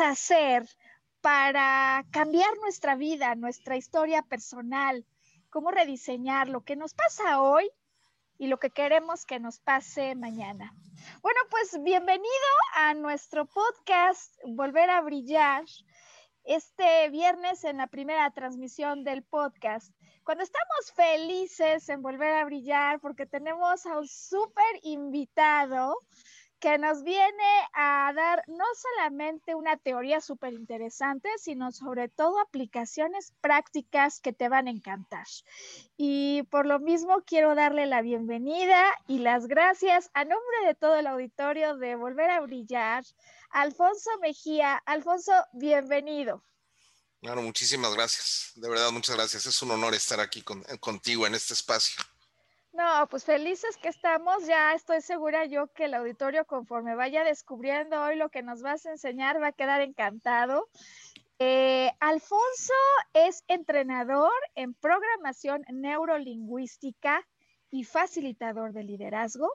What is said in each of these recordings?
Hacer para cambiar nuestra vida, nuestra historia personal? ¿Cómo rediseñar lo que nos pasa hoy y lo que queremos que nos pase mañana? Bueno, pues bienvenido a nuestro podcast Volver a Brillar. Este viernes en la primera transmisión del podcast, cuando estamos felices en volver a brillar porque tenemos a un súper invitado, que nos viene a dar no solamente una teoría súper interesante, sino sobre todo aplicaciones prácticas que te van a encantar. Y por lo mismo quiero darle la bienvenida y las gracias a nombre de todo el auditorio de Volver a Brillar, Alfonso Mejía. Alfonso, bienvenido. Claro, muchísimas gracias. De verdad, muchas gracias. Es un honor estar aquí contigo en este espacio. No, pues felices que estamos. Ya estoy segura yo que el auditorio, conforme vaya descubriendo hoy lo que nos vas a enseñar, va a quedar encantado. Eh, Alfonso es entrenador en programación neurolingüística y facilitador de liderazgo.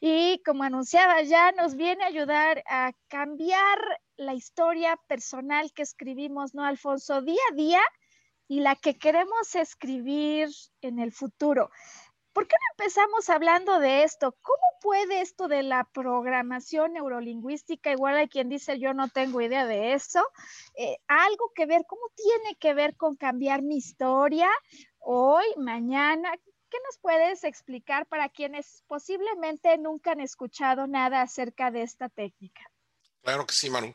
Y como anunciaba ya, nos viene a ayudar a cambiar la historia personal que escribimos, ¿no, Alfonso? Día a día y la que queremos escribir en el futuro. ¿Por qué no empezamos hablando de esto? ¿Cómo puede esto de la programación neurolingüística, igual hay quien dice yo no tengo idea de eso, eh, algo que ver, cómo tiene que ver con cambiar mi historia hoy, mañana? ¿Qué nos puedes explicar para quienes posiblemente nunca han escuchado nada acerca de esta técnica? Claro que sí, Manu.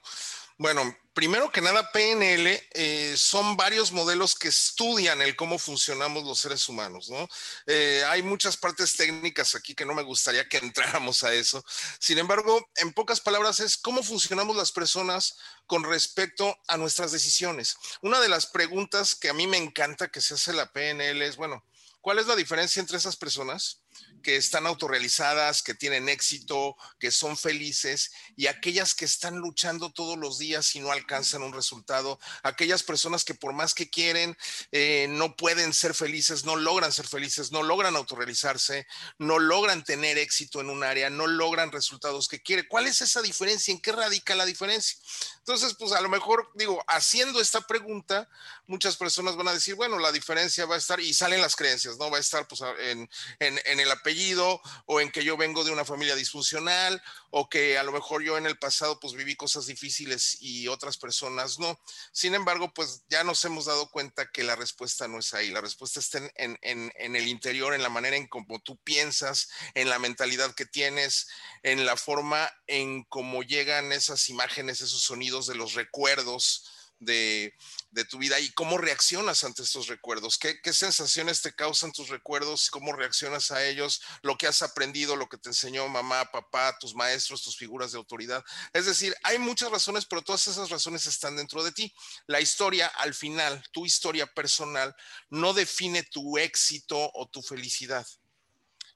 Bueno, primero que nada, PNL eh, son varios modelos que estudian el cómo funcionamos los seres humanos, ¿no? Eh, hay muchas partes técnicas aquí que no me gustaría que entráramos a eso. Sin embargo, en pocas palabras es cómo funcionamos las personas con respecto a nuestras decisiones. Una de las preguntas que a mí me encanta que se hace la PNL es, bueno, ¿cuál es la diferencia entre esas personas? Que están autorrealizadas, que tienen éxito, que son felices, y aquellas que están luchando todos los días y no alcanzan un resultado, aquellas personas que por más que quieren, eh, no pueden ser felices, no logran ser felices, no logran autorrealizarse, no logran tener éxito en un área, no logran resultados que quieren. ¿Cuál es esa diferencia? ¿En qué radica la diferencia? Entonces, pues a lo mejor, digo, haciendo esta pregunta, muchas personas van a decir, bueno, la diferencia va a estar, y salen las creencias, ¿no? Va a estar pues en, en, en el apellido o en que yo vengo de una familia disfuncional o que a lo mejor yo en el pasado pues viví cosas difíciles y otras personas no. Sin embargo, pues ya nos hemos dado cuenta que la respuesta no es ahí, la respuesta está en, en el interior, en la manera en cómo tú piensas, en la mentalidad que tienes, en la forma en cómo llegan esas imágenes, esos sonidos de los recuerdos de, tu vida y cómo reaccionas ante estos recuerdos, ¿Qué, sensaciones te causan tus recuerdos, cómo reaccionas a ellos, lo que has aprendido, lo que te enseñó mamá, papá, tus maestros, tus figuras de autoridad. Es decir, hay muchas razones, pero todas esas razones están dentro de ti. La historia, al final, tu historia personal, no define tu éxito o tu felicidad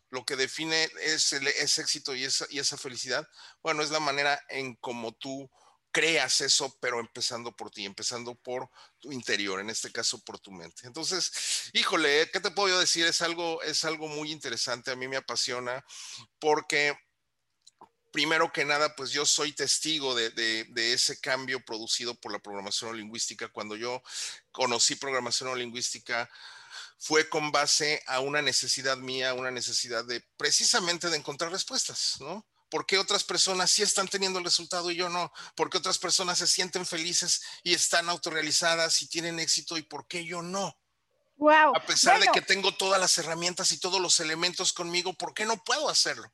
lo que define ese éxito y esa, y esa felicidad, bueno, es la manera en cómo tú creas eso, pero empezando por ti, empezando por tu interior, en este caso por tu mente. Entonces, híjole, ¿qué te puedo decir? Es algo, es algo muy interesante, a mí me apasiona porque primero que nada, pues yo soy testigo de, de, ese cambio producido por la programación lingüística. Cuando yo conocí programación lingüística, fue con base a una necesidad mía, una necesidad de precisamente de encontrar respuestas, ¿no? ¿Por qué otras personas sí están teniendo el resultado y yo no? ¿Por qué otras personas se sienten felices y están autorrealizadas y tienen éxito y por qué yo no? Wow. A pesar de que tengo todas las herramientas y todos los elementos conmigo, ¿por qué no puedo hacerlo?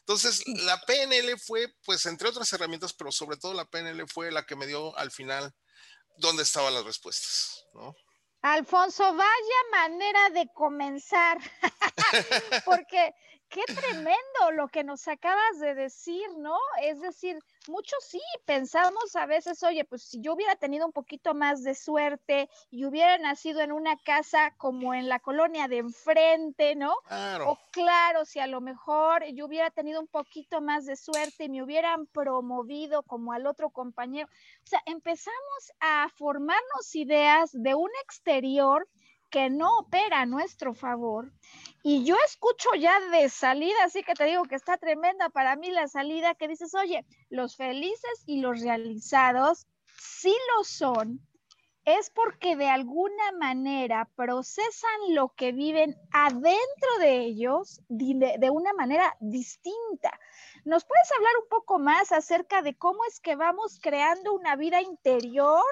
Entonces, la PNL fue, pues, entre otras herramientas, pero sobre todo la PNL fue la que me dio al final dónde estaban las respuestas, ¿no? Alfonso, vaya manera de comenzar, porque qué tremendo lo que nos acabas de decir, ¿no? Es decir, muchos sí pensamos a veces, oye, pues si yo hubiera tenido un poquito más de suerte y hubiera nacido en una casa como en la colonia de enfrente, ¿no? Claro. O claro, si a lo mejor yo hubiera tenido un poquito más de suerte y me hubieran promovido como al otro compañero. O sea, empezamos a formarnos ideas de un exterior que no opera a nuestro favor. Y yo escucho ya de salida, así que te digo que está tremenda para mí la salida, que dices, oye, los felices y los realizados sí lo son, es porque de alguna manera procesan lo que viven adentro de ellos de, de, una manera distinta. ¿Nos puedes hablar un poco más acerca de cómo es que vamos creando una vida interior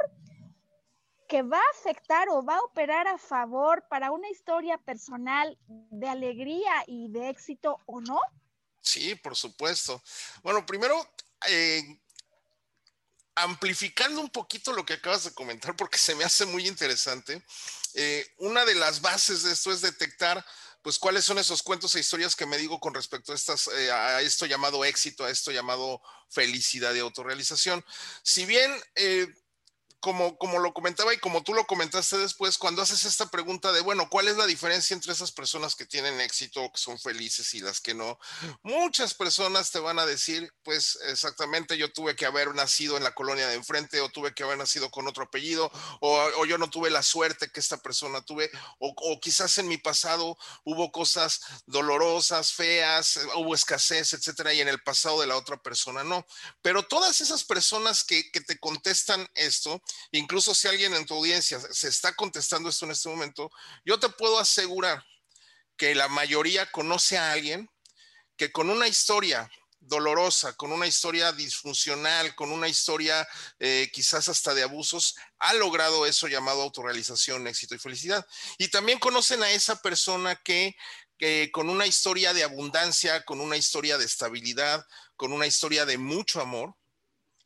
que va a afectar o va a operar a favor para una historia personal de alegría y de éxito o no? Sí, por supuesto. Bueno, primero, eh, amplificando un poquito lo que acabas de comentar, porque se me hace muy interesante, eh, una de las bases de esto es detectar pues cuáles son esos cuentos e historias que me digo con respecto a, estas, eh, a esto llamado éxito, a esto llamado felicidad y autorrealización. Si bien como, como lo comentaba y como tú lo comentaste después, cuando haces esta pregunta de, bueno, ¿cuál es la diferencia entre esas personas que tienen éxito, que son felices y las que no? Muchas personas te van a decir, pues exactamente, yo tuve que haber nacido en la colonia de enfrente o tuve que haber nacido con otro apellido o, o yo no tuve la suerte que esta persona tuve o, o, quizás en mi pasado hubo cosas dolorosas, feas, hubo escasez, etcétera, y en el pasado de la otra persona no. Pero todas esas personas que, que te contestan esto, incluso si alguien en tu audiencia se está contestando esto en este momento, yo te puedo asegurar que la mayoría conoce a alguien que con una historia dolorosa, con una historia disfuncional, con una historia eh, quizás hasta de abusos, ha logrado eso llamado autorrealización, éxito y felicidad. Y también conocen a esa persona que, que con una historia de abundancia, con una historia de estabilidad, con una historia de mucho amor,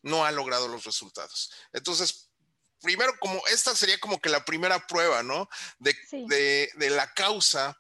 no ha logrado los resultados. Entonces, primero, como esta sería como que la primera prueba, ¿no? De, de, de la causa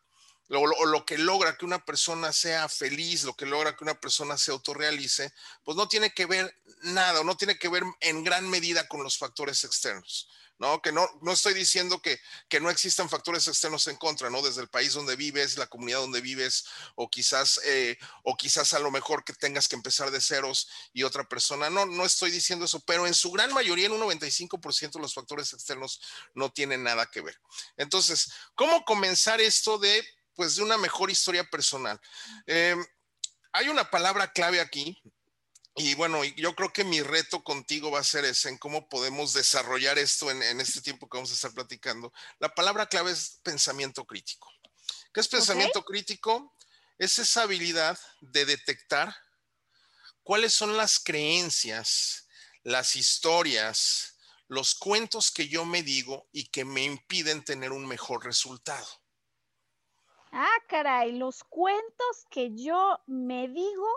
o lo, lo, que logra que una persona sea feliz, lo que logra que una persona se autorrealice, pues no tiene que ver nada, no tiene que ver en gran medida con los factores externos. ¿No? Que no, no estoy diciendo que, que, no existan factores externos en contra, ¿no? Desde el país donde vives, la comunidad donde vives, o quizás, eh, o quizás a lo mejor que tengas que empezar de ceros y otra persona. No, no estoy diciendo eso, pero en su gran mayoría, en un 95% los factores externos no tienen nada que ver. Entonces, ¿cómo comenzar esto de, pues, de una mejor historia personal? Eh, hay una palabra clave aquí y bueno, yo creo que mi reto contigo va a ser ese, en cómo podemos desarrollar esto en, en este tiempo que vamos a estar platicando. La palabra clave es pensamiento crítico. ¿Qué es pensamiento okay. crítico? Es esa habilidad de detectar cuáles son las creencias, las historias, los cuentos que yo me digo y que me impiden tener un mejor resultado. Ah, caray, los cuentos que yo me digo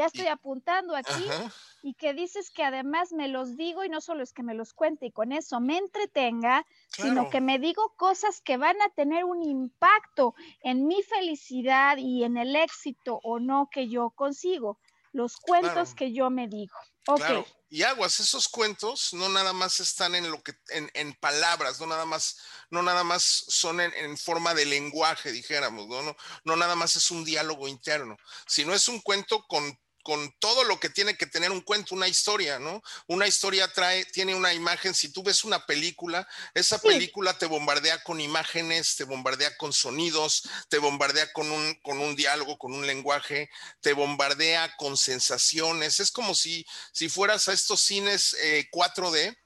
ya estoy apuntando aquí Ajá. y que dices que además me los digo y no solo es que me los cuente y con eso me entretenga, claro. sino que me digo cosas que van a tener un impacto en mi felicidad y en el éxito o no que yo consigo. Los cuentos claro. que yo me digo. Okay. Claro. Y aguas, esos cuentos no nada más están en lo que, en, en palabras, no nada más, no nada más son en, en forma de lenguaje, dijéramos, ¿no? ¿no? No nada más es un diálogo interno, sino es un cuento con con todo lo que tiene que tener un cuento, una historia, ¿no? Una historia trae, tiene una imagen. Si tú ves una película, esa película te bombardea con imágenes, te bombardea con sonidos, te bombardea con un, con un diálogo, con un lenguaje, te bombardea con sensaciones. Es como si, si fueras a estos cines 4D eh,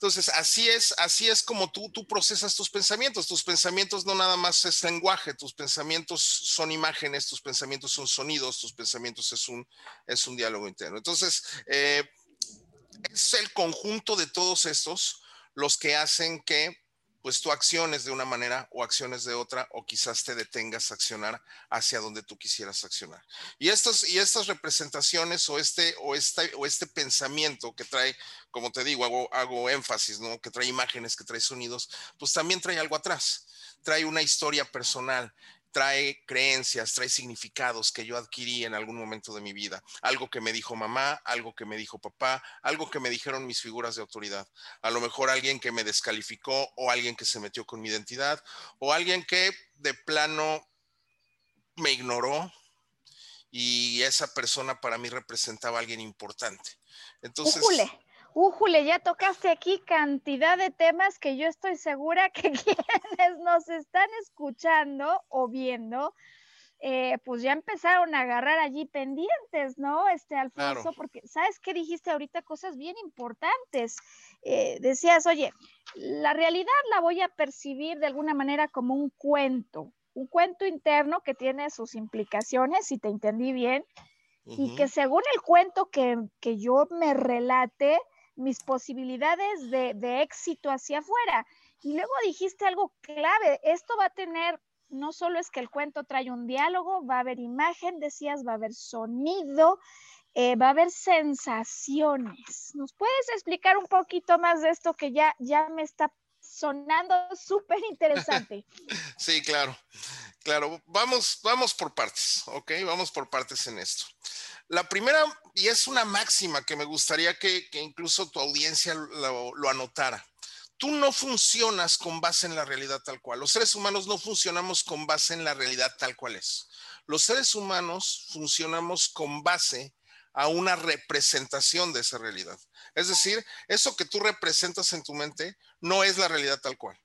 entonces, así es, así es como tú, tú procesas tus pensamientos. Tus pensamientos no nada más es lenguaje, tus pensamientos son imágenes, tus pensamientos son sonidos, tus pensamientos es un, es un diálogo interno. Entonces, eh, es el conjunto de todos estos los que hacen que pues tú acciones de una manera o acciones de otra, o quizás te detengas a accionar hacia donde tú quisieras accionar. Y estas, y estas representaciones o este, o, este, o este pensamiento que trae, como te digo, hago, hago énfasis, ¿no? Que trae imágenes, que trae sonidos, pues también trae algo atrás. Trae una historia personal, trae creencias, trae significados que yo adquirí en algún momento de mi vida. Algo que me dijo mamá, algo que me dijo papá, algo que me dijeron mis figuras de autoridad. A lo mejor alguien que me descalificó o alguien que se metió con mi identidad o alguien que de plano me ignoró y esa persona para mí representaba a alguien importante. Entonces... Újule, ya tocaste aquí cantidad de temas que yo estoy segura que quienes nos están escuchando o viendo, eh, pues ya empezaron a agarrar allí pendientes, ¿no? Este Alfonso, porque sabes que dijiste ahorita cosas bien importantes. Eh, decías, oye, la realidad la voy a percibir de alguna manera como un cuento, un cuento interno que tiene sus implicaciones, si te entendí bien, y que según el cuento que, que yo me relate, mis posibilidades de, éxito hacia afuera. Y luego dijiste algo clave, esto va a tener, no solo es que el cuento trae un diálogo, va a haber imagen, decías, va a haber sonido, eh, va a haber sensaciones. ¿Nos puedes explicar un poquito más de esto que ya, ya me está sonando súper interesante? Sí, claro, claro. Vamos, vamos por partes, ¿ok? Vamos por partes en esto. La primera, y es una máxima que me gustaría que, incluso tu audiencia lo, anotara. Tú no funcionas con base en la realidad tal cual. Los seres humanos no funcionamos con base en la realidad tal cual es. Los seres humanos funcionamos con base a una representación de esa realidad. Es decir, eso que tú representas en tu mente no es la realidad tal cual.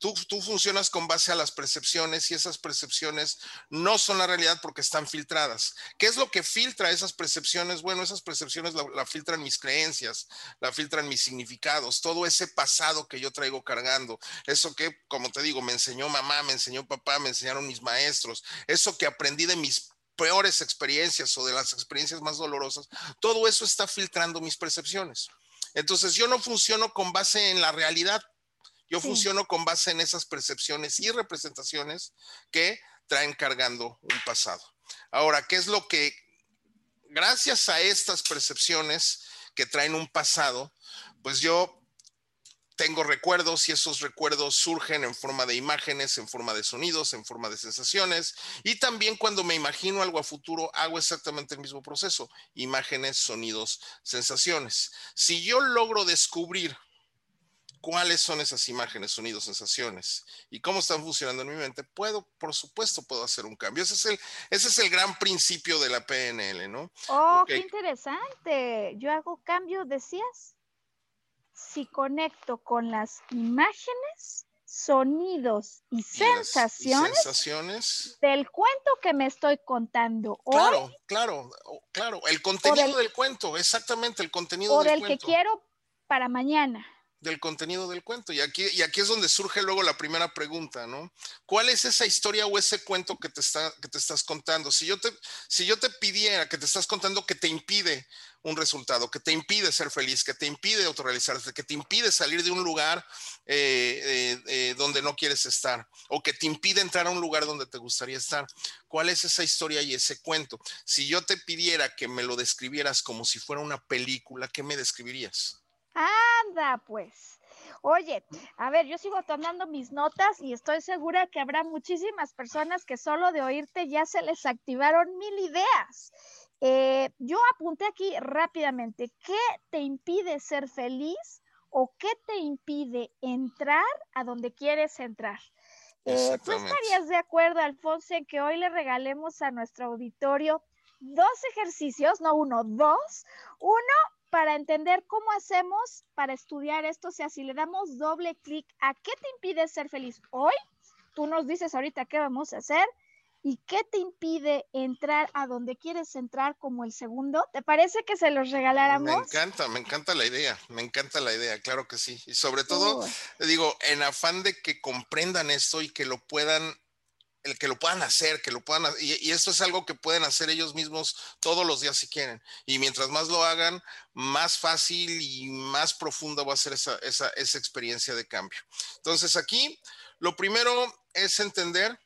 Tú, funcionas con base a las percepciones y esas percepciones no son la realidad porque están filtradas. ¿Qué es lo que filtra esas percepciones? Bueno, esas percepciones la, filtran mis creencias, la filtran mis significados, todo ese pasado que yo traigo cargando, eso que, como te digo, me enseñó mamá, me enseñó papá, me enseñaron mis maestros, eso que aprendí de mis peores experiencias o de las experiencias más dolorosas, todo eso está filtrando mis percepciones. Entonces yo no funciono con base en la realidad, yo funciono con base en esas percepciones y representaciones que traen cargando un pasado. Ahora, ¿qué es lo que, gracias a estas percepciones que traen un pasado, pues yo tengo recuerdos y esos recuerdos surgen en forma de imágenes, en forma de sonidos, en forma de sensaciones. Y también cuando me imagino algo a futuro, hago exactamente el mismo proceso. Imágenes, sonidos, sensaciones. Si yo logro descubrir cuáles son esas imágenes, sonidos, sensaciones y cómo están funcionando en mi mente, puedo, por supuesto, puedo hacer un cambio. Ese es el, ese es el gran principio de la PNL, ¿no? Oh, qué interesante. Yo hago cambio, decías. Si conecto con las imágenes, sonidos y, sensaciones, sensaciones, del cuento que me estoy contando hoy. Claro, claro, claro. El contenido del cuento, exactamente, el contenido del cuento. Por el que quiero para mañana del contenido del cuento. Y aquí, y aquí es donde surge luego la primera pregunta, ¿no? ¿Cuál es esa historia o ese cuento que te, está, que te estás contando? Si yo te, si yo te pidiera que te estás contando que te impide un resultado, que te impide ser feliz, que te impide autorrealizarte, que te impide salir de un lugar eh, eh, eh, donde no quieres estar o que te impide entrar a un lugar donde te gustaría estar. ¿Cuál es esa historia y ese cuento? Si yo te pidiera que me lo describieras como si fuera una película, ¿qué me describirías? Anda, pues. Oye, a ver, yo sigo tomando mis notas y estoy segura que habrá muchísimas personas que solo de oírte ya se les activaron mil ideas. Eh, yo apunté aquí rápidamente, ¿qué te impide ser feliz o qué te impide entrar a donde quieres entrar? Eh, ¿Tú estarías de acuerdo, Alfonso, en que hoy le regalemos a nuestro auditorio dos ejercicios, no uno, dos. Uno para entender cómo hacemos para estudiar esto, o sea, si le damos doble clic a qué te impide ser feliz hoy, tú nos dices ahorita qué vamos a hacer y qué te impide entrar a donde quieres entrar como el segundo. ¿Te parece que se los regaláramos? Me encanta, me encanta la idea, me encanta la idea, claro que sí. Y sobre todo, digo, en afán de que comprendan esto y que lo puedan el que lo puedan hacer, que lo puedan, y, esto es algo que pueden hacer ellos mismos todos los días si quieren. Y mientras más lo hagan, más fácil y más profunda va a ser esa, esa, esa experiencia de cambio. Entonces aquí, lo primero es entender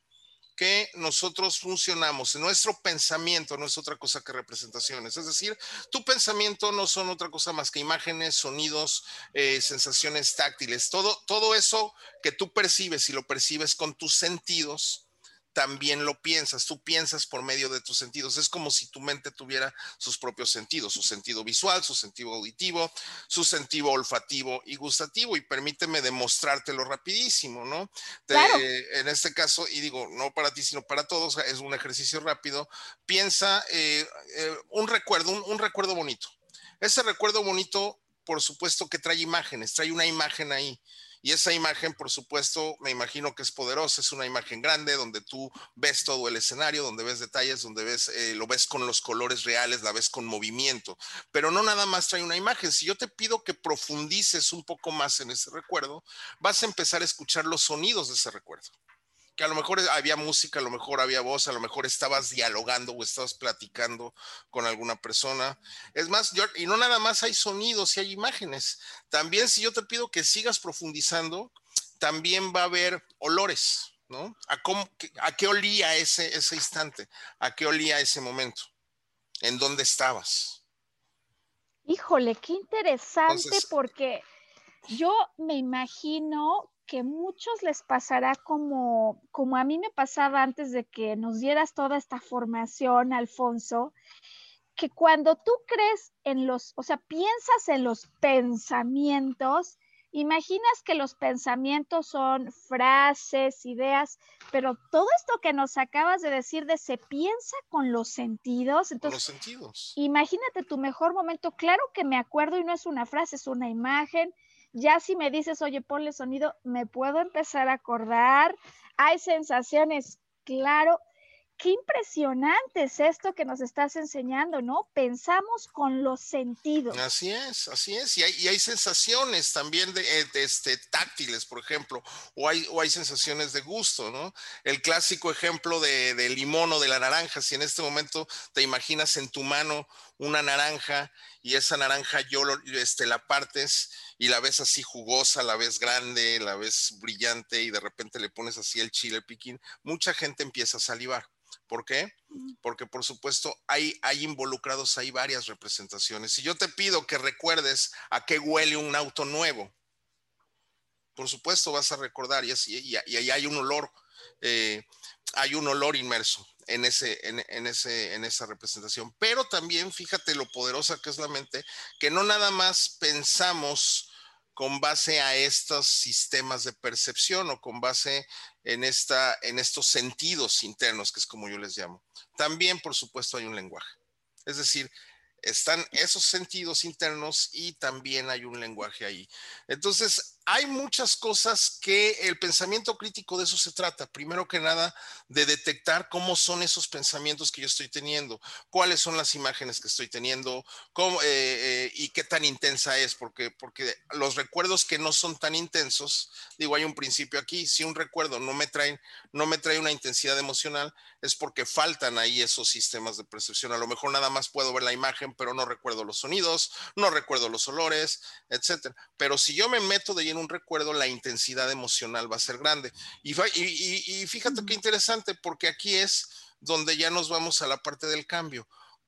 que nosotros funcionamos. Nuestro pensamiento no es otra cosa que representaciones. Es decir, tu pensamiento no son otra cosa más que imágenes, sonidos, eh, sensaciones táctiles. Todo, todo eso que tú percibes y lo percibes con tus sentidos, también lo piensas, tú piensas por medio de tus sentidos. Es como si tu mente tuviera sus propios sentidos, su sentido visual, su sentido auditivo, su sentido olfativo y gustativo. Y permíteme demostrártelo rapidísimo, ¿no? Claro. en este caso, y digo, no para ti, sino para todos, es un ejercicio rápido. Piensa eh, eh, un recuerdo, un, un recuerdo bonito. Ese recuerdo bonito, por supuesto que trae imágenes, trae una imagen ahí. Y esa imagen, por supuesto, me imagino que es poderosa, es una imagen grande donde tú ves todo el escenario, donde ves detalles, donde ves, eh, lo ves con los colores reales, la ves con movimiento, pero no nada más trae una imagen. Si yo te pido que profundices un poco más en ese recuerdo, vas a empezar a escuchar los sonidos de ese recuerdo que a lo mejor había música, a lo mejor había voz, a lo mejor estabas dialogando o estabas platicando con alguna persona. Es más, y no nada más hay sonidos y hay imágenes. También si yo te pido que sigas profundizando, también va a haber olores, ¿no? ¿A, cómo, a qué olía ese, ese instante? ¿A qué olía ese momento? ¿En dónde estabas? Híjole, qué interesante Entonces, porque yo me imagino que muchos les pasará como, como a mí me pasaba antes de que nos dieras toda esta formación, Alfonso, que cuando tú crees en los, o sea, piensas en los pensamientos, imaginas que los pensamientos son frases, ideas, pero todo esto que nos acabas de decir de se piensa con los sentidos, entonces, con los sentidos. imagínate tu mejor momento, claro que me acuerdo y no es una frase, es una imagen, ya si me dices, oye, ponle sonido, me puedo empezar a acordar, hay sensaciones, claro. Qué impresionante es esto que nos estás enseñando, ¿no? Pensamos con los sentidos. Así es, así es. Y hay, sensaciones también de, eh, de, este, táctiles, por ejemplo, o hay, o hay sensaciones de gusto, ¿no? El clásico ejemplo de, de limón o de la naranja, si en este momento te imaginas en tu mano una naranja y esa naranja yo este, la partes y la ves así jugosa, la ves grande, la ves brillante y de repente le pones así el chile piquín, mucha gente empieza a salivar. ¿Por qué? Porque por supuesto hay, hay involucrados, hay varias representaciones. Si yo te pido que recuerdes a qué huele un auto nuevo, por supuesto vas a recordar y, así, y, hay un olor, eh, hay un olor inmerso en, ese, en, en, ese, en esa representación. Pero también fíjate lo poderosa que es la mente, que no nada más pensamos con base a estos sistemas de percepción o con base en, esta, en estos sentidos internos, que es como yo les llamo. También, por supuesto, hay un lenguaje. Es decir, están esos sentidos internos y también hay un lenguaje ahí. Entonces, hay muchas cosas que el pensamiento crítico de eso se trata. Primero que nada, de detectar cómo son esos pensamientos que yo estoy teniendo, cuáles son las imágenes que estoy teniendo cómo, eh, eh, y qué tan intensa es, porque, porque los recuerdos que no son tan intensos, digo, hay un principio aquí, si un recuerdo no me trae, no me trae una intensidad emocional, es porque faltan ahí esos sistemas de percepción. A lo mejor nada más puedo ver la imagen, pero no recuerdo los sonidos, no recuerdo los olores, etcétera. Pero si yo me meto de un recuerdo, la intensidad emocional va a ser grande. Y, y, y fíjate qué interesante, porque aquí es donde ya nos vamos a la parte del cambio.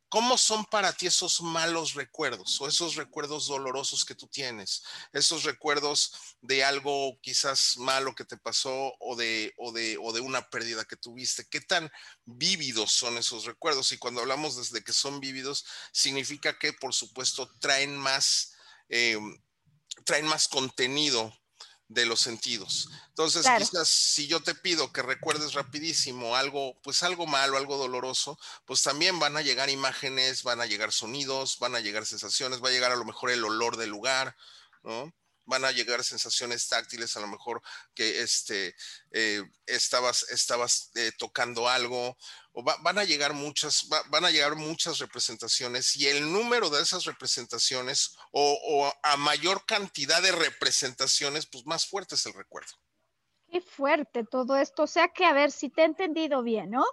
¿Cómo son para ti esos malos recuerdos o esos recuerdos dolorosos que tú tienes? Esos recuerdos de algo quizás malo que te pasó o de, o de, o de una pérdida que tuviste. ¿Qué tan vívidos son esos recuerdos? Y cuando hablamos desde que son vívidos, significa que por supuesto traen más, eh, traen más contenido de los sentidos. Entonces, quizás si yo te pido que recuerdes rapidísimo algo, pues algo malo, algo doloroso, pues también van a llegar imágenes, van a llegar sonidos, van a llegar sensaciones, va a llegar a lo mejor el olor del lugar, ¿no? Van a llegar sensaciones táctiles, a lo mejor que este, eh, estabas, estabas eh, tocando algo, o van a llegar muchas, van a llegar muchas representaciones y el número de esas representaciones o, a mayor cantidad de representaciones, pues más fuerte es el recuerdo. Qué fuerte todo esto. O sea que, a ver, si te he entendido bien, ¿no?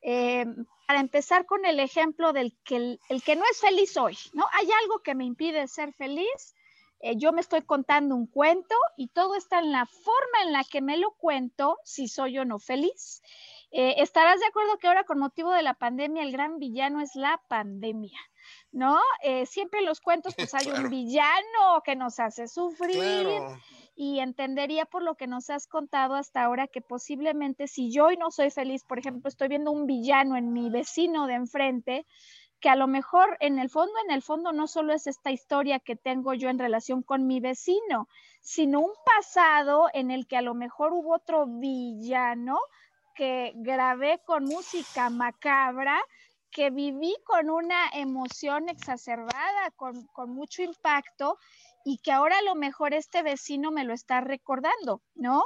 Eh, para empezar con el ejemplo del que el, que no es feliz hoy, ¿no? Hay algo que me impide ser feliz. Eh, yo me estoy contando un cuento y todo está en la forma en la que me lo cuento, si soy o no feliz. Eh, estarás de acuerdo que ahora con motivo de la pandemia el gran villano es la pandemia, ¿no? Eh, siempre en los cuentos pues hay un villano que nos hace sufrir y entendería por lo que nos has contado hasta ahora que posiblemente si yo hoy no soy feliz, por ejemplo, estoy viendo un villano en mi vecino de enfrente, que a lo mejor en el fondo, en el fondo no solo es esta historia que tengo yo en relación con mi vecino, sino un pasado en el que a lo mejor hubo otro villano que grabé con música macabra, que viví con una emoción exacerbada, con, mucho impacto y que ahora a lo mejor este vecino me lo está recordando, ¿no?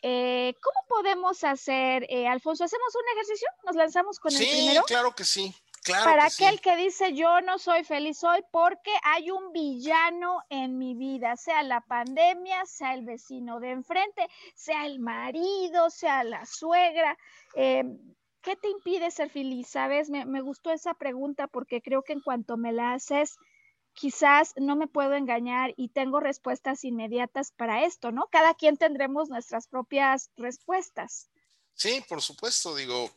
Eh, ¿Cómo podemos hacer, eh, Alfonso? ¿Hacemos un ejercicio? ¿Nos lanzamos con el primero? Sí, claro que sí para aquel que dice yo no soy feliz hoy porque hay un villano en mi vida, sea la pandemia, sea el vecino de enfrente, sea el marido, sea la suegra. Em, ¿Qué te impide ser feliz? Sabes, me, me gustó esa pregunta porque creo que en cuanto me la haces, quizás no me puedo engañar y tengo respuestas inmediatas para esto, ¿no? Cada quien tendremos nuestras propias respuestas. Sí, por supuesto, digo,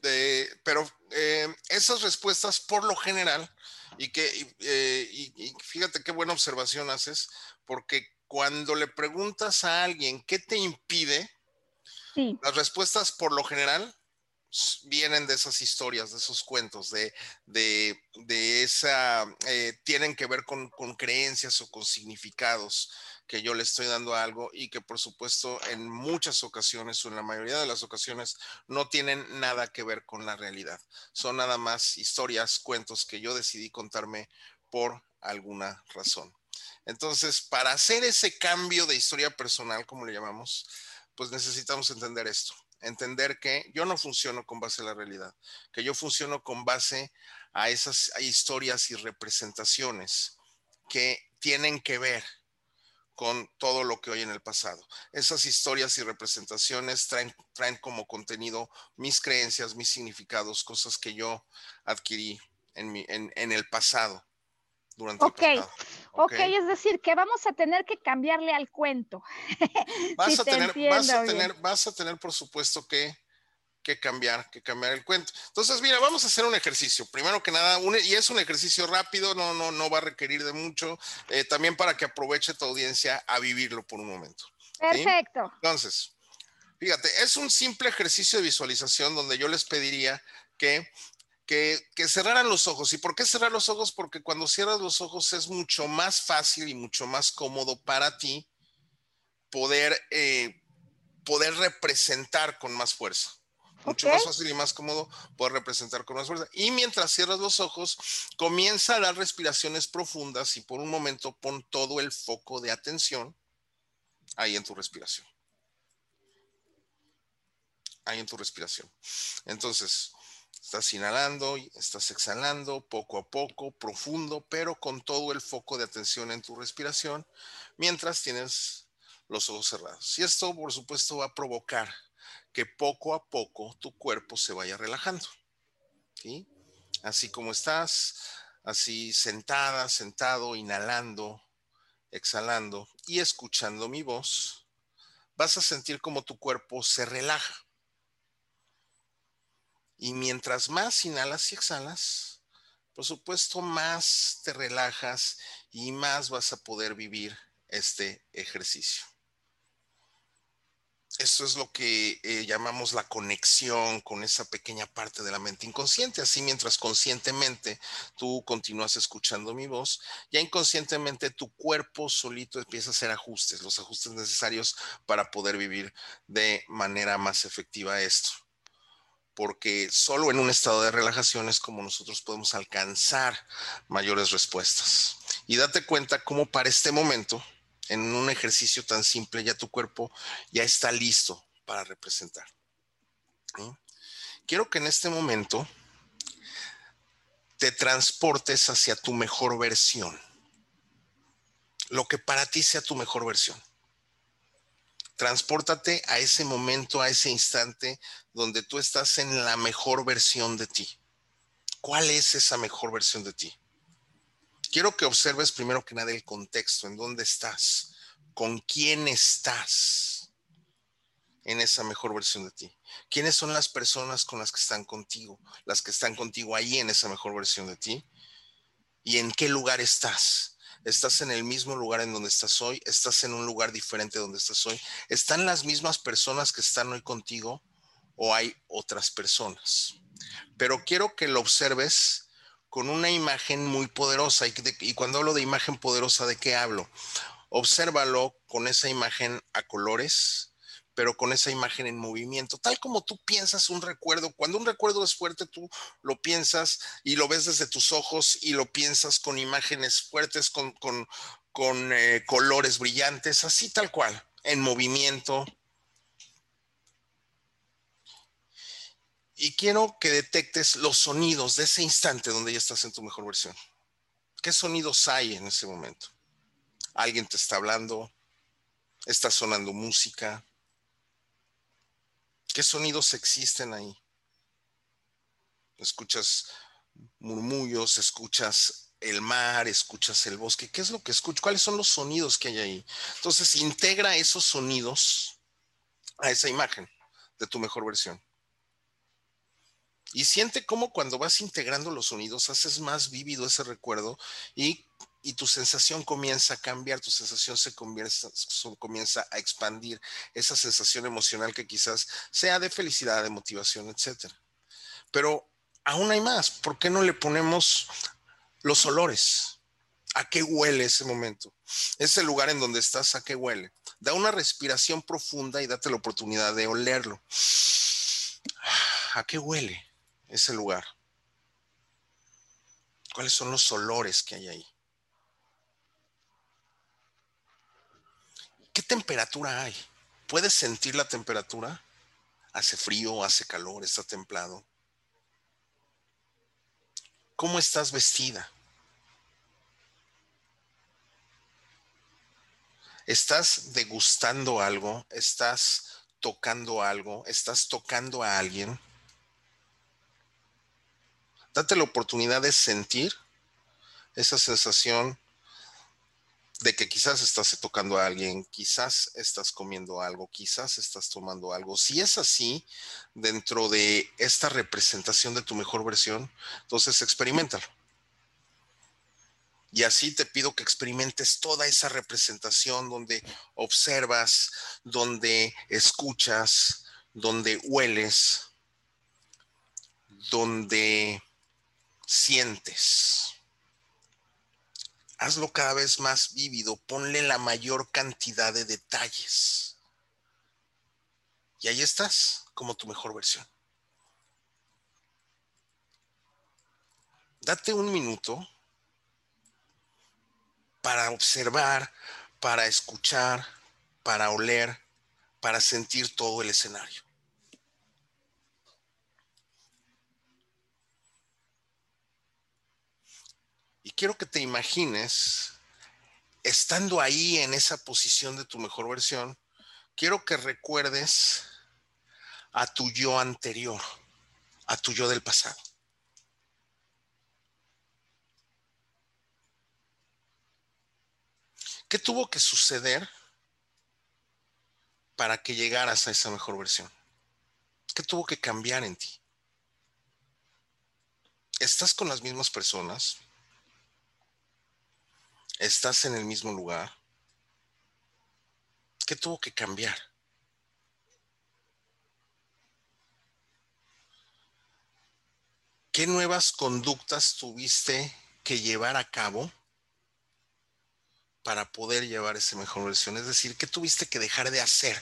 pero eh, esas respuestas por lo general, y que, eh, fíjate qué buena observación haces, porque cuando le preguntas a alguien qué te impide, las respuestas por lo general vienen de esas historias, de esos cuentos, de, de, esa, eh, tienen que ver con, con, creencias o con significados que yo le estoy dando a algo y que por supuesto en muchas ocasiones o en la mayoría de las ocasiones no tienen nada que ver con la realidad. Son nada más historias, cuentos que yo decidí contarme por alguna razón. Entonces, para hacer ese cambio de historia personal, como le llamamos, pues necesitamos entender esto entender que yo no funciono con base a la realidad, que yo funciono con base a esas historias y representaciones que tienen que ver con todo lo que hoy en el pasado. Esas historias y representaciones traen, traen como contenido mis creencias, mis significados, cosas que yo adquirí en, mi, en, en el pasado durante okay. Ok, es decir, que vamos a tener que cambiarle al cuento. Vas, a, tener, vas, a, tener, vas a tener, por supuesto, que, que, cambiar, que cambiar el cuento. Entonces, mira, vamos a hacer un ejercicio. Primero que nada, y es un ejercicio rápido, no, no, no va a requerir de mucho, eh, también para que aproveche tu audiencia a vivirlo por un momento. Perfecto. Entonces, fíjate, es un simple ejercicio de visualización donde yo les pediría que que, cerraran los ojos. ¿Y por qué cerrar los ojos? Porque cuando cierras los ojos es mucho más fácil y mucho más cómodo para ti poder, eh, poder representar con más fuerza. Mucho más fácil y más cómodo poder representar con más fuerza. Y mientras cierras los ojos, comienza a dar respiraciones profundas y por un momento pon todo el foco de atención ahí en tu respiración. Ahí en tu respiración. Entonces, Estás inhalando estás exhalando poco a poco, profundo, pero con todo el foco de atención en tu respiración mientras tienes los ojos cerrados. Y esto, por supuesto, va a provocar que poco a poco tu cuerpo se vaya relajando. Así como estás, así sentada, sentado, inhalando, exhalando y escuchando mi voz, vas a sentir como tu cuerpo se relaja. Y mientras más inhalas y exhalas, por supuesto, más te relajas y más vas a poder vivir este ejercicio. Eso es lo que eh, llamamos la conexión con esa pequeña parte de la mente inconsciente. Así mientras conscientemente tú continúas escuchando mi voz, ya inconscientemente tu cuerpo solito empieza a hacer ajustes, los ajustes necesarios para poder vivir de manera más efectiva esto. Porque solo en un estado de relajación es como nosotros podemos alcanzar mayores respuestas. Y date cuenta cómo para este momento en un ejercicio tan simple, ya tu cuerpo ya está listo para representar. Quiero que en este momento te transportes hacia tu mejor versión, lo que para ti sea tu mejor versión. Transpórtate a ese momento, a ese instante donde tú estás en la mejor versión de ti. ¿Cuál es esa mejor versión de ti? quiero que observes primero que nada el contexto, en dónde estás, con quién estás en esa mejor versión de ti. ¿Quiénes son las personas con las que están contigo, las que están contigo ahí en esa mejor versión de ti? ¿Y en qué lugar estás? ¿Estás en el mismo lugar en donde estás hoy? ¿Estás en un lugar diferente donde estás hoy? ¿Están las mismas personas que están hoy contigo o hay otras personas? Pero quiero que lo observes con una imagen muy poderosa. Y, cuando hablo de imagen poderosa, ¿de qué hablo? Obsérvalo con esa imagen a colores, pero con esa imagen en movimiento, tal como tú piensas un recuerdo. Cuando un recuerdo es fuerte, tú lo piensas y lo ves desde tus ojos y lo piensas con imágenes fuertes, con, con, eh, colores brillantes, así tal cual, en movimiento, y quiero que detectes los sonidos de ese instante donde ya estás en tu mejor versión. ¿Qué sonidos hay en ese momento? ¿Alguien te está hablando? ¿Está sonando música? ¿Qué sonidos existen ahí? ¿Escuchas murmullos? ¿Escuchas el mar? ¿Escuchas el bosque? ¿Qué es lo que escuchas? ¿Cuáles son los sonidos que hay ahí? Entonces, integra esos sonidos a esa imagen de tu mejor versión. Y siente cómo cuando vas integrando los sonidos haces más vívido ese recuerdo y, tu sensación comienza a cambiar, tu sensación se comienza, comienza a expandir, esa sensación emocional que quizás sea de felicidad, de motivación, etc. Pero aún hay más, ¿por qué no le ponemos los olores? ¿A qué huele ese momento? Ese lugar en donde estás, ¿a qué huele? Da una respiración profunda y date la oportunidad de olerlo. ¿A qué huele? ese lugar? ¿Cuáles son los olores que hay ahí? ¿Qué temperatura hay? ¿Puedes sentir la temperatura? ¿Hace frío? ¿Hace calor? ¿Está templado? ¿Cómo estás vestida? ¿Estás degustando algo? ¿Estás tocando algo? ¿Estás tocando a alguien? date la oportunidad de sentir esa sensación de que quizás estás tocando a alguien, quizás estás comiendo algo, quizás estás tomando algo. Si es así, dentro de esta representación de tu mejor versión, entonces experimentalo. Y así te pido que experimentes toda esa representación donde observas, donde escuchas, donde hueles, donde sientes. Hazlo cada vez más vívido, ponle la mayor cantidad de detalles. Y ahí estás, como tu mejor versión. Date un minuto para observar, para escuchar, para oler, para sentir todo el escenario. Y quiero que te imagines, estando ahí en esa posición de tu mejor versión, quiero que recuerdes a tu yo anterior, a tu yo del pasado. ¿Qué tuvo que suceder para que llegaras a esa mejor versión? ¿Qué tuvo que cambiar en ti? ¿Estás con las mismas personas? estás en el mismo lugar. ¿Qué tuvo que cambiar? ¿Qué nuevas conductas tuviste que llevar a cabo para poder llevar esa mejor versión? Es decir, ¿qué tuviste que dejar de hacer?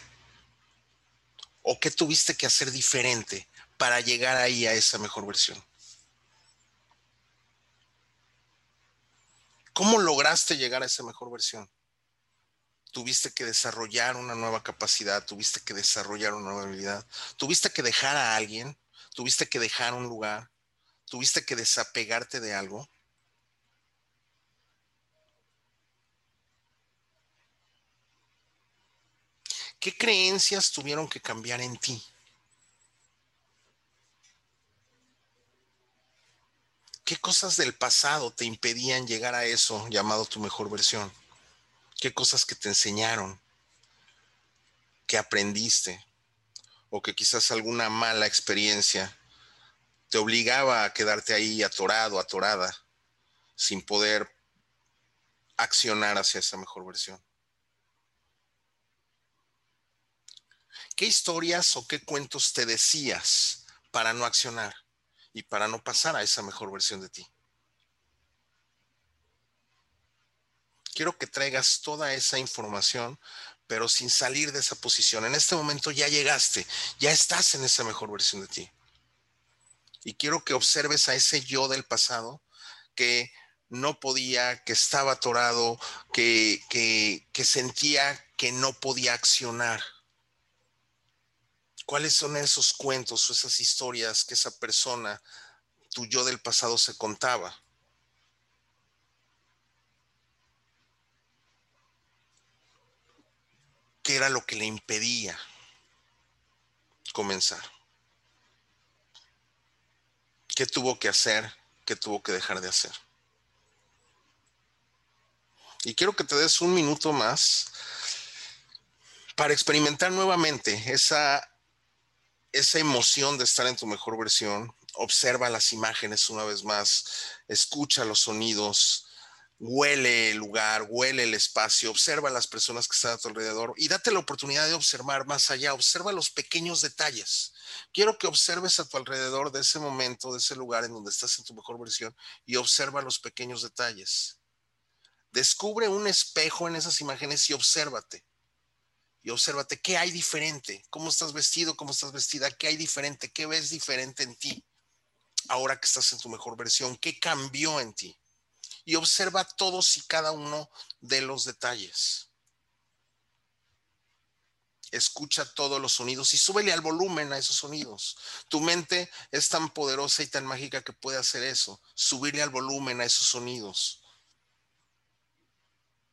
¿O qué tuviste que hacer diferente para llegar ahí a esa mejor versión? ¿Cómo lograste llegar a esa mejor versión? Tuviste que desarrollar una nueva capacidad, tuviste que desarrollar una nueva habilidad, tuviste que dejar a alguien, tuviste que dejar un lugar, tuviste que desapegarte de algo. ¿Qué creencias tuvieron que cambiar en ti? ¿Qué cosas del pasado te impedían llegar a eso llamado tu mejor versión? ¿Qué cosas que te enseñaron? ¿Que aprendiste? ¿O que quizás alguna mala experiencia te obligaba a quedarte ahí atorado, atorada, sin poder accionar hacia esa mejor versión? ¿Qué historias o qué cuentos te decías para no accionar? Y para no pasar a esa mejor versión de ti. Quiero que traigas toda esa información, pero sin salir de esa posición. En este momento ya llegaste, ya estás en esa mejor versión de ti. Y quiero que observes a ese yo del pasado que no podía, que estaba atorado, que, que, que sentía que no podía accionar ¿Cuáles son esos cuentos o esas historias que esa persona, tu yo del pasado, se contaba? ¿Qué era lo que le impedía comenzar? ¿Qué tuvo que hacer? ¿Qué tuvo que dejar de hacer? Y quiero que te des un minuto más para experimentar nuevamente esa esa emoción de estar en tu mejor versión, observa las imágenes una vez más, escucha los sonidos, huele el lugar, huele el espacio, observa las personas que están a tu alrededor y date la oportunidad de observar más allá, observa los pequeños detalles. Quiero que observes a tu alrededor de ese momento, de ese lugar en donde estás en tu mejor versión y observa los pequeños detalles. Descubre un espejo en esas imágenes y obsérvate y obsérvate qué hay diferente, cómo estás vestido, cómo estás vestida, qué hay diferente, qué ves diferente en ti ahora que estás en tu mejor versión, qué cambió en ti. Y observa todos y cada uno de los detalles. Escucha todos los sonidos y súbele al volumen a esos sonidos. Tu mente es tan poderosa y tan mágica que puede hacer eso, subirle al volumen a esos sonidos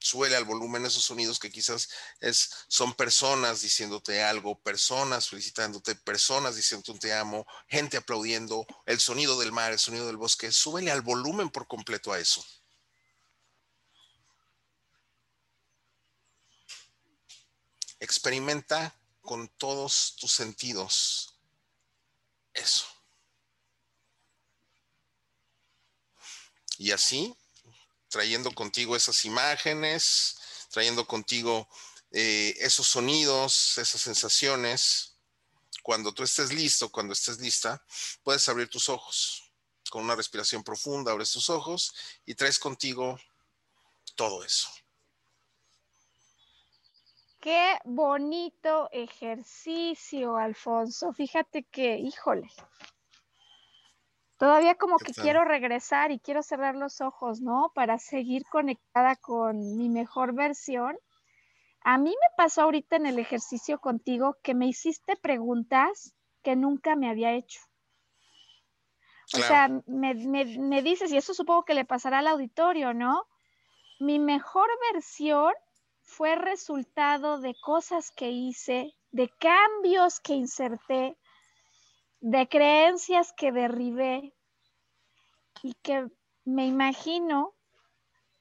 suele al volumen esos sonidos que quizás es, son personas diciéndote algo, personas felicitándote, personas diciéndote te amo, gente aplaudiendo, el sonido del mar, el sonido del bosque, súbele al volumen por completo a eso. Experimenta con todos tus sentidos eso. Y así trayendo contigo esas imágenes, trayendo contigo eh, esos sonidos, esas sensaciones. Cuando tú estés listo, cuando estés lista, puedes abrir tus ojos. Con una respiración profunda, abres tus ojos y traes contigo todo eso. Qué bonito ejercicio, Alfonso. Fíjate que, híjole, Todavía como que quiero regresar y quiero cerrar los ojos, ¿no? Para seguir conectada con mi mejor versión. A mí me pasó ahorita en el ejercicio contigo que me hiciste preguntas que nunca me había hecho. O sea, me, me dices, y eso supongo que le pasará al auditorio, ¿no? Mi mejor versión fue resultado de cosas que hice, de cambios que inserté, de creencias que derribé y que me imagino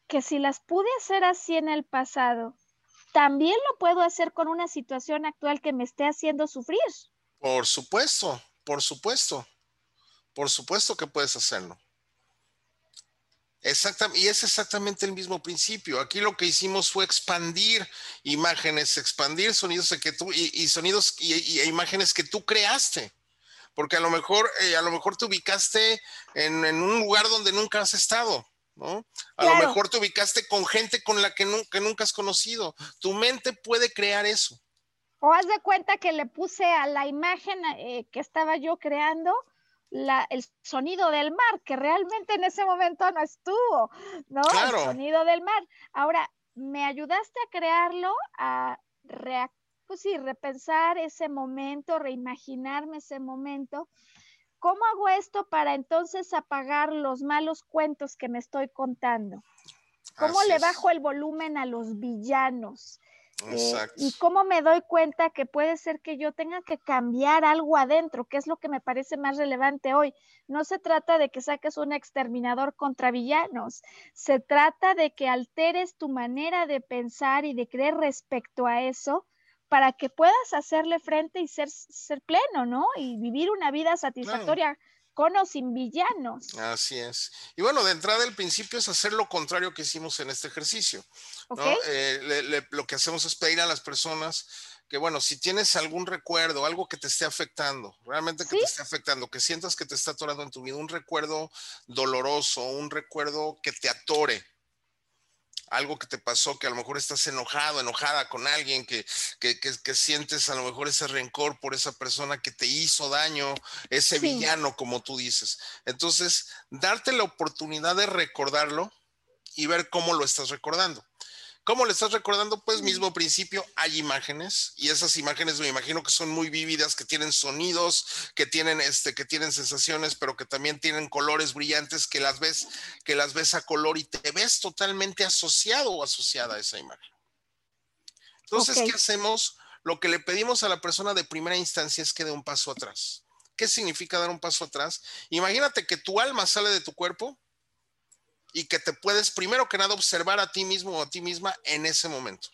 que si las pude hacer así en el pasado, también lo puedo hacer con una situación actual que me esté haciendo sufrir. Por supuesto, por supuesto, por supuesto que puedes hacerlo. Exactamente, y es exactamente el mismo principio. Aquí lo que hicimos fue expandir imágenes, expandir sonidos que tú y, sonidos y, y, imágenes que tú creaste porque a lo mejor, eh, a lo mejor te ubicaste en, un lugar donde nunca has estado. ¿No? A lo mejor te ubicaste con gente con la que, que nunca has conocido. Tu mente puede crear eso. O haz de cuenta que le puse a la imagen eh, que estaba yo creando la, el sonido del mar, que realmente en ese momento no estuvo, ¿no? El sonido del mar. Ahora, me ayudaste a crearlo, a pues sí, repensar ese momento, reimaginarme ese momento. ¿Cómo hago esto para entonces apagar los malos cuentos que me estoy contando? ¿Cómo le bajo el volumen a los villanos? Eh, y cómo me doy cuenta que puede ser que yo tenga que cambiar algo adentro, que es lo que me parece más relevante hoy. No se trata de que saques un exterminador contra villanos, se trata de que alteres tu manera de pensar y de creer respecto a eso para que puedas hacerle frente y ser, ser pleno, ¿no? Y vivir una vida satisfactoria con o sin villanos. Así es. Y bueno, de entrada el principio es hacer lo contrario que hicimos en este ejercicio. Eh, lo que hacemos es pedir a las personas que, bueno, si tienes algún recuerdo, algo que te esté afectando, realmente que te esté afectando, que sientas que te está atorando en tu vida, un recuerdo doloroso, un recuerdo que te atore, algo que te pasó, que a lo mejor estás enojado, enojada con alguien, que, que, sientes a lo mejor ese rencor por esa persona que te hizo daño, ese villano, como tú dices. Entonces, darte la oportunidad de recordarlo y ver cómo lo estás recordando. ¿Cómo le estás recordando? Pues mismo principio, hay imágenes y esas imágenes me imagino que son muy vívidas, que tienen sonidos, que tienen este, que tienen sensaciones, pero que también tienen colores brillantes que las ves, que las ves a color y te ves totalmente asociado o asociada a esa imagen. Entonces, ¿qué hacemos? Lo que le pedimos a la persona de primera instancia es que dé un paso atrás. ¿Qué significa dar un paso atrás? Imagínate que tu alma sale de tu cuerpo y que te puedes primero que nada observar a ti mismo o a ti misma en ese momento.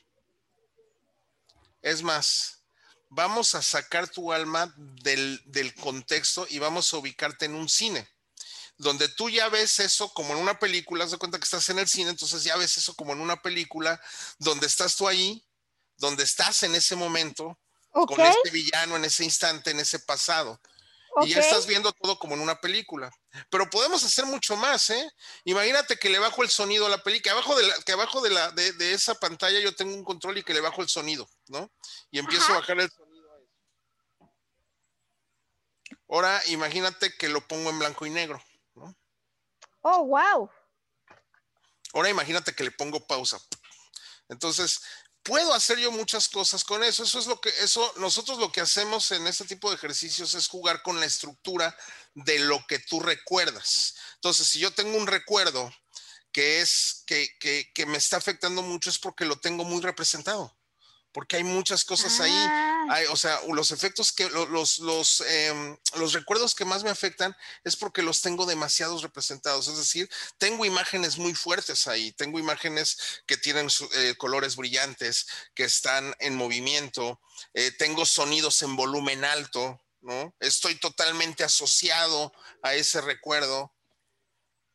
Es más, vamos a sacar tu alma del, contexto y vamos a ubicarte en un cine, donde tú ya ves eso como en una película, haz de cuenta que estás en el cine, entonces ya ves eso como en una película, donde estás tú ahí, donde estás en ese momento, con este villano, en ese instante, en ese pasado. Y ya estás viendo todo como en una película. Pero podemos hacer mucho más, ¿eh? Imagínate que le bajo el sonido a la película, abajo de, la, que abajo de, la, de, esa pantalla yo tengo un control y que le bajo el sonido, ¿no? Y empiezo a bajar el sonido. Ahora imagínate que lo pongo en blanco y negro, ¿no? Oh, wow. Ahora imagínate que le pongo pausa. Entonces, puedo hacer yo muchas cosas con eso. Eso es lo que, eso, nosotros lo que hacemos en este tipo de ejercicios es jugar con la estructura de lo que tú recuerdas. Entonces, si yo tengo un recuerdo que es, que, que, que me está afectando mucho, es porque lo tengo muy representado porque hay muchas cosas ahí. O sea, los efectos que los, los, em, los recuerdos que más me afectan es porque los tengo demasiados representados. Es decir, tengo imágenes muy fuertes ahí, tengo imágenes que tienen eh, colores brillantes, que están en movimiento, eh, tengo sonidos en volumen alto, ¿no? Estoy totalmente asociado a ese recuerdo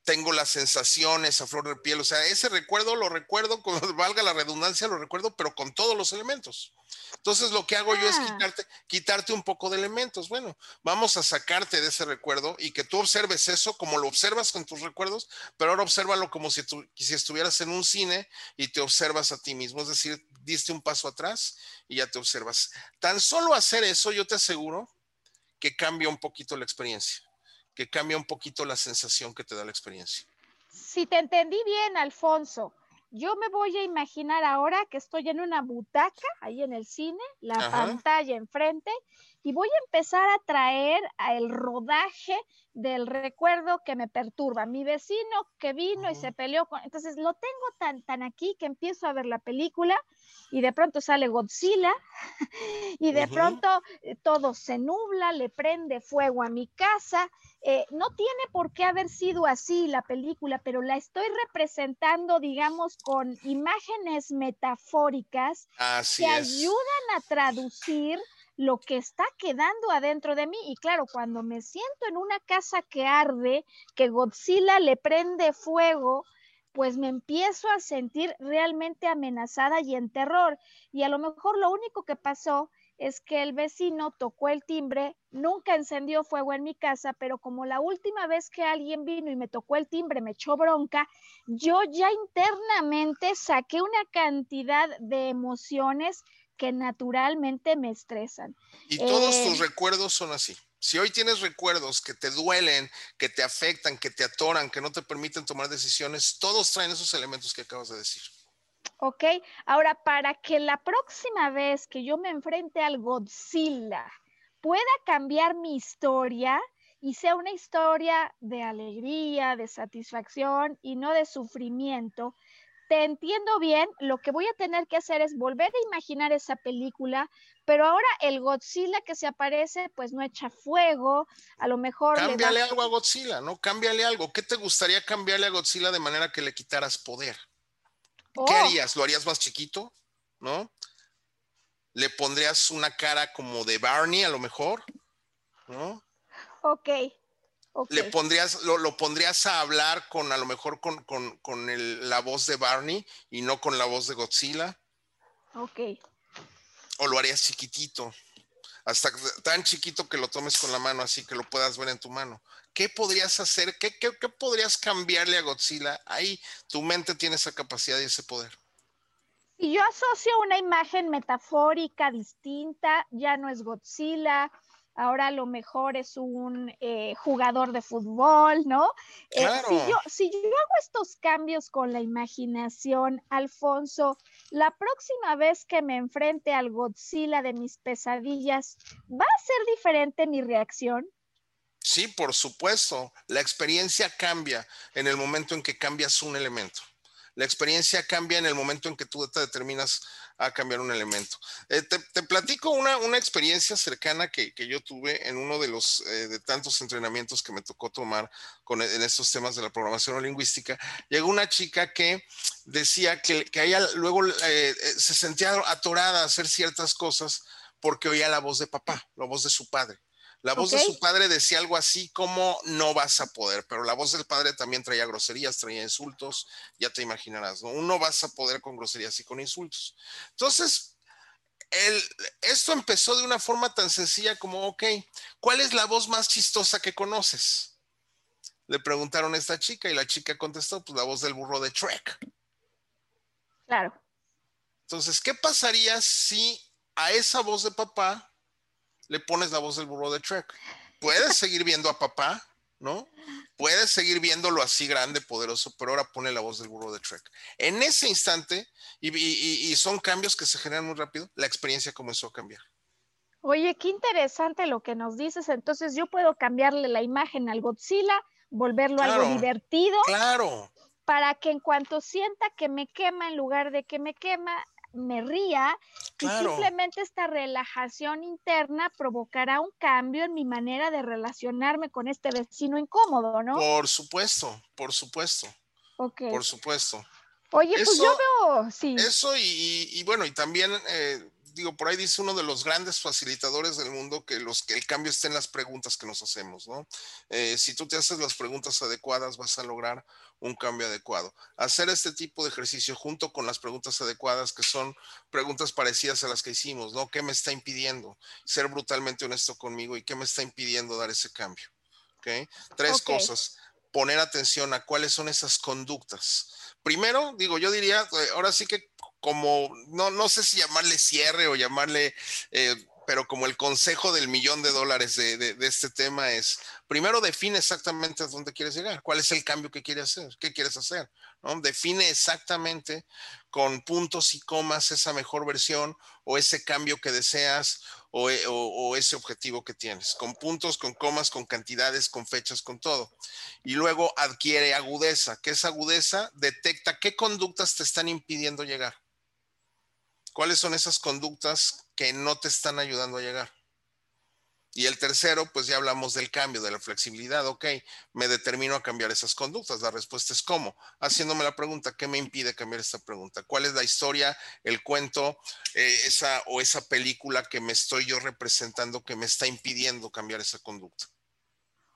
tengo las sensaciones a flor de piel, o sea, ese recuerdo lo recuerdo, con, valga la redundancia, lo recuerdo, pero con todos los elementos. Entonces lo que hago yo es ah. quitarte, quitarte un poco de elementos. Bueno, vamos a sacarte de ese recuerdo y que tú observes eso como lo observas con tus recuerdos, pero ahora obsérvalo como si, tú, si estuvieras en un cine y te observas a ti mismo, es decir, diste un paso atrás y ya te observas. Tan solo hacer eso, yo te aseguro que cambia un poquito la experiencia que cambia un poquito la sensación que te da la experiencia. Si te entendí bien, Alfonso, yo me voy a imaginar ahora que estoy en una butaca ahí en el cine, la pantalla enfrente, y voy a empezar a traer el rodaje del recuerdo que me perturba. Mi vecino que vino y se peleó con... Entonces lo tengo tan, tan aquí que empiezo a ver la película y de pronto sale Godzilla y de pronto eh, todo se nubla, le prende fuego a mi casa. Eh, no tiene por qué haber sido así la película, pero la estoy representando, digamos, con imágenes metafóricas que ayudan a traducir lo que está quedando adentro de mí. Y claro, cuando me siento en una casa que arde, que Godzilla le prende fuego, pues me empiezo a sentir realmente amenazada y en terror. Y a lo mejor lo único que pasó es que el vecino tocó el timbre, nunca encendió fuego en mi casa, pero como la última vez que alguien vino y me tocó el timbre me echó bronca, yo ya internamente saqué una cantidad de emociones que naturalmente me estresan. Y todos tus eh, recuerdos son así. Si hoy tienes recuerdos que te duelen, que te afectan, que te atoran, que no te permiten tomar decisiones, todos traen esos elementos que acabas de decir. Ok, ahora para que la próxima vez que yo me enfrente al Godzilla pueda cambiar mi historia y sea una historia de alegría, de satisfacción y no de sufrimiento, te entiendo bien, lo que voy a tener que hacer es volver a imaginar esa película, pero ahora el Godzilla que se aparece, pues no echa fuego, a lo mejor... Cámbiale algo a Godzilla, ¿no? Cámbiale algo. ¿Qué te gustaría cambiarle a Godzilla de manera que le quitaras poder? ¿Qué oh. harías? ¿Lo harías más chiquito? ¿No? ¿Le pondrías una cara como de Barney a lo mejor? ¿No? Ok, le pondrías, lo, pondrías a hablar con a lo mejor con, la voz de Barney y no con la voz de Godzilla. Ok. O lo harías chiquitito, hasta tan chiquito que lo tomes con la mano así que lo puedas ver en tu mano. ¿Qué podrías hacer? ¿Qué, qué, qué podrías cambiarle a Godzilla? Ahí tu mente tiene esa capacidad y ese poder. Y yo asocio una imagen metafórica distinta, ya no es Godzilla, ahora a lo mejor es un eh, jugador de fútbol, ¿no? Eh, si, yo, si yo hago estos cambios con la imaginación, Alfonso, la próxima vez que me enfrente al Godzilla de mis pesadillas, ¿va a ser diferente mi reacción? Sí, por supuesto. La experiencia cambia en el momento en que cambias un elemento. La experiencia cambia en el momento en que tú te determinas a cambiar un elemento. Eh, te, platico una, experiencia cercana que, yo tuve en uno de los eh, de tantos entrenamientos que me tocó tomar con, en estos temas de la programación lingüística. Llegó una chica que decía que, que ella luego eh, se sentía atorada a hacer ciertas cosas porque oía la voz de papá, la voz de su padre. La voz de su padre decía algo así como no vas a poder, pero la voz del padre también traía groserías, traía insultos, ya te imaginarás, ¿no? No vas a poder con groserías y con insultos. Entonces, el, esto empezó de una forma tan sencilla como, ok, ¿cuál es la voz más chistosa que conoces? Le preguntaron a esta chica y la chica contestó, pues la voz del burro de Trek. Claro. Entonces, ¿qué pasaría si a esa voz de papá le pones la voz del burro de Trek. Puedes seguir viendo a papá, ¿no? Puedes seguir viéndolo así grande, poderoso, pero ahora pone la voz del burro de Trek. En ese instante, y, son cambios que se generan muy rápido, la experiencia comenzó a cambiar. Oye, qué interesante lo que nos dices. Entonces yo puedo cambiarle la imagen al Godzilla, volverlo algo divertido. Claro. Para que en cuanto sienta que me quema, en lugar de que me quema, me ría y simplemente esta relajación interna provocará un cambio en mi manera de relacionarme con este vecino incómodo, ¿no? Por supuesto, por supuesto. Ok. Por supuesto. Oye, pues yo veo, sí. Eso y, bueno, y también eh, digo, por ahí dice uno de los grandes facilitadores del mundo que, los, que el cambio esté en las preguntas que nos hacemos, ¿no? Eh, si tú te haces las preguntas adecuadas, vas a lograr un cambio adecuado. Hacer este tipo de ejercicio junto con las preguntas adecuadas, que son preguntas parecidas a las que hicimos, ¿no? ¿Qué me está impidiendo ser brutalmente honesto conmigo y qué me está impidiendo dar ese cambio? ¿Ok? Tres cosas. Poner atención a cuáles son esas conductas. Primero, digo, yo diría, eh, ahora sí que como, no, no sé si llamarle cierre o llamarle, eh, pero como el consejo del millón de dólares de, este tema es, primero define exactamente a dónde quieres llegar, cuál es el cambio que quieres hacer, qué quieres hacer, ¿no? Define exactamente con puntos y comas esa mejor versión o ese cambio que deseas o, eh, o, ese objetivo que tienes, con puntos, con comas, con cantidades, con fechas, con todo. Y luego adquiere agudeza, que esa agudeza detecta qué conductas te están impidiendo llegar. ¿Cuáles son esas conductas que no te están ayudando a llegar? Y el tercero, pues ya hablamos del cambio, de la flexibilidad. Ok, me determino a cambiar esas conductas. La respuesta es cómo. Haciéndome la pregunta, ¿qué me impide cambiar esta pregunta? ¿Cuál es la historia, el cuento, eh, esa o esa película que me estoy yo representando que me está impidiendo cambiar esa conducta?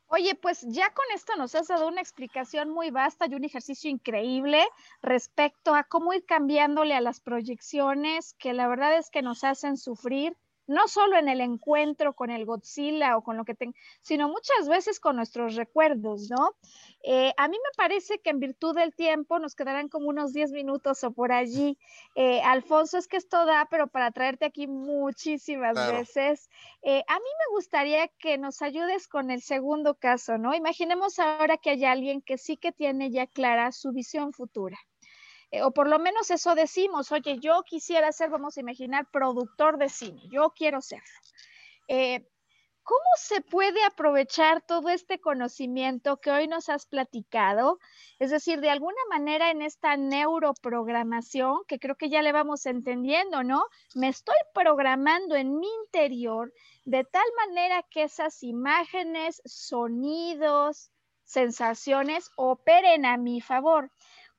Oye, pues ya con esto nos has dado una explicación muy vasta y un ejercicio increíble respecto a cómo ir cambiándole a las proyecciones que la verdad es que nos hacen sufrir no solo en el encuentro con el Godzilla o con lo que tenga, sino muchas veces con nuestros recuerdos, ¿no? Eh, a mí me parece que en virtud del tiempo nos quedarán como unos 10 minutos o por allí. Eh, Alfonso, es que esto da, pero para traerte aquí muchísimas veces. Eh, a mí me gustaría que nos ayudes con el segundo caso, ¿no? Imaginemos ahora que hay alguien que sí que tiene ya clara su visión futura. Eh, o por lo menos eso decimos, oye, yo quisiera ser, vamos a imaginar, productor de cine, yo quiero serlo. Eh, ¿Cómo se puede aprovechar todo este conocimiento que hoy nos has platicado? Es decir, de alguna manera en esta neuroprogramación, que creo que ya le vamos entendiendo, ¿no? Me estoy programando en mi interior de tal manera que esas imágenes, sonidos, sensaciones operen a mi favor.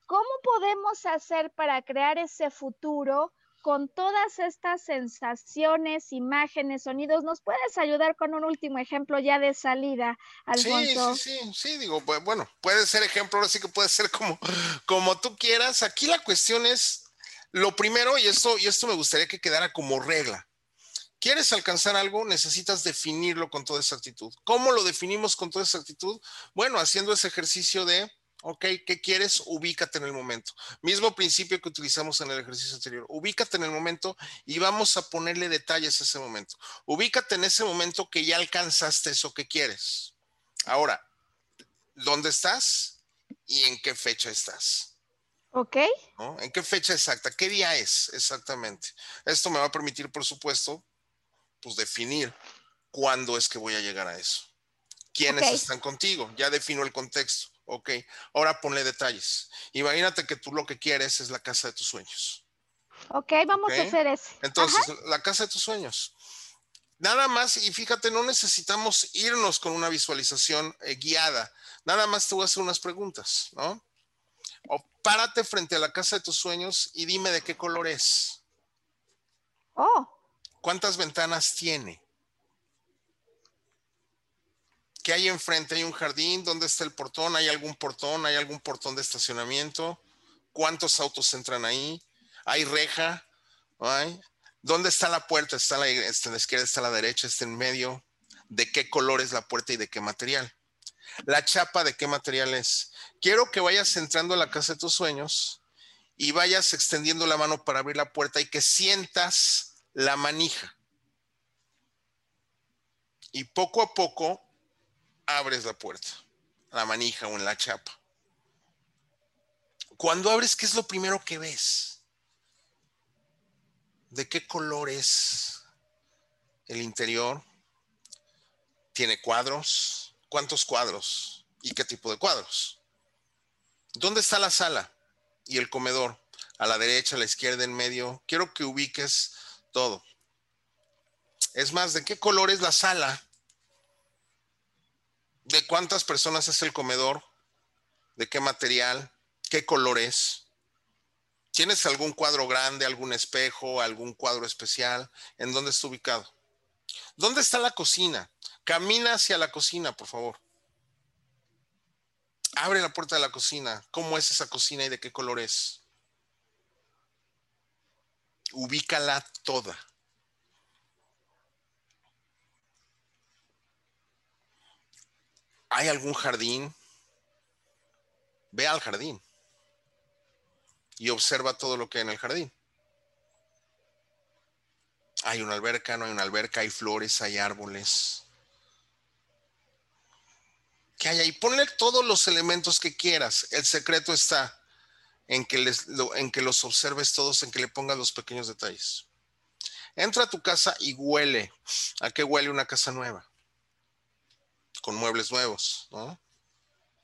¿Cómo podemos hacer para crear ese futuro con todas estas sensaciones, imágenes, sonidos? ¿Nos puedes ayudar con un último ejemplo ya de salida, Alfonso? Sí, sí, sí, sí, digo, bueno, puede ser ejemplo, así que puede ser como, como tú quieras. Aquí la cuestión es, lo primero, y esto, y esto me gustaría que quedara como regla. ¿Quieres alcanzar algo? Necesitas definirlo con toda exactitud. ¿Cómo lo definimos con toda exactitud? Bueno, haciendo ese ejercicio de ¿ok? ¿Qué quieres? Ubícate en el momento. Mismo principio que utilizamos en el ejercicio anterior. Ubícate en el momento y vamos a ponerle detalles a ese momento. Ubícate en ese momento que ya alcanzaste eso que quieres. Ahora, ¿dónde estás y en qué fecha estás? Ok. ¿En qué fecha exacta? ¿Qué día es exactamente? Esto me va a permitir, por supuesto, pues definir cuándo es que voy a llegar a eso. ¿Quiénes están contigo? Ya defino el contexto. Ok, ahora ponle detalles. Imagínate que tú lo que quieres es la casa de tus sueños. Ok, vamos a hacer eso. Entonces, la casa de tus sueños. Nada más, y fíjate, no necesitamos irnos con una visualización eh, guiada. Nada más te voy a hacer unas preguntas, ¿no? O párate frente a la casa de tus sueños y dime de qué color es. Oh. ¿Cuántas ventanas tiene? ¿Qué hay enfrente? ¿Hay un jardín? ¿Dónde está el portón? ¿Hay algún portón? ¿Hay algún portón de estacionamiento? ¿Cuántos autos entran ahí? ¿Hay reja? ¿Dónde está la puerta? ¿Está, la, ¿Está la izquierda? ¿Está a la derecha? ¿Está en medio? ¿De qué color es la puerta y de qué material? La chapa, ¿de qué material es? Quiero que vayas entrando a la casa de tus sueños y vayas extendiendo la mano para abrir la puerta y que sientas la manija. Y poco a poco abres la puerta, la manija o en la chapa. Cuando abres, ¿qué es lo primero que ves? ¿De qué color es el interior? ¿Tiene cuadros? ¿Cuántos cuadros? ¿Y qué tipo de cuadros? ¿Dónde está la sala y el comedor? A la derecha, a la izquierda, en medio. Quiero que ubiques todo. Es más, ¿de qué color es la sala de cuántas personas es el comedor, de qué material, qué color es. ¿Tienes algún cuadro grande, algún espejo, algún cuadro especial? ¿En dónde está ubicado? ¿Dónde está la cocina? Camina hacia la cocina, por favor. Abre la puerta de la cocina. ¿Cómo es esa cocina y de qué color es? Ubícala toda. ¿Hay algún jardín? Ve al jardín y observa todo lo que hay en el jardín. Hay una alberca, no hay una alberca, hay flores, hay árboles. ¿Qué hay ahí? Ponle todos los elementos que quieras. El secreto está en que, les, en que los observes todos, en que le pongas los pequeños detalles. Entra a tu casa y huele. ¿A qué huele una casa nueva? Con muebles nuevos, ¿no?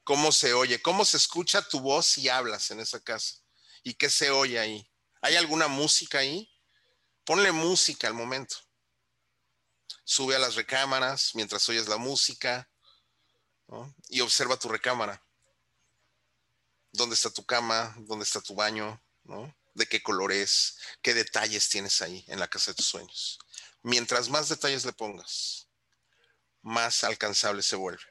¿Cómo se oye? ¿Cómo se escucha tu voz si hablas en esa casa? ¿Y qué se oye ahí? ¿Hay alguna música ahí? Ponle música al momento. Sube a las recámaras mientras oyes la música y observa tu recámara. ¿Dónde está tu cama? ¿Dónde está tu baño? ¿De qué color es? ¿Qué detalles tienes ahí en la casa de tus sueños? Mientras más detalles le pongas, más alcanzable se vuelve.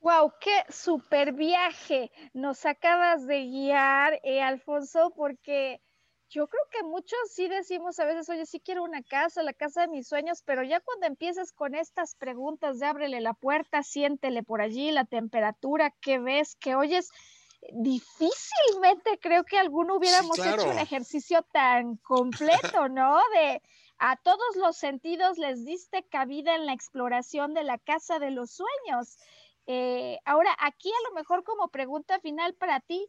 Wow, qué super viaje nos acabas de guiar, eh, Alfonso, porque Yo creo que muchos sí decimos a veces, oye, sí quiero una casa, la casa de mis sueños, pero ya cuando empiezas con estas preguntas de ábrele la puerta, siéntele por allí, la temperatura, qué ves, qué oyes, difícilmente creo que alguno hubiéramos hecho un ejercicio tan completo, ¿no? De a todos los sentidos les diste cabida en la exploración de la casa de los sueños. Eh, ahora, aquí a lo mejor como pregunta final para ti,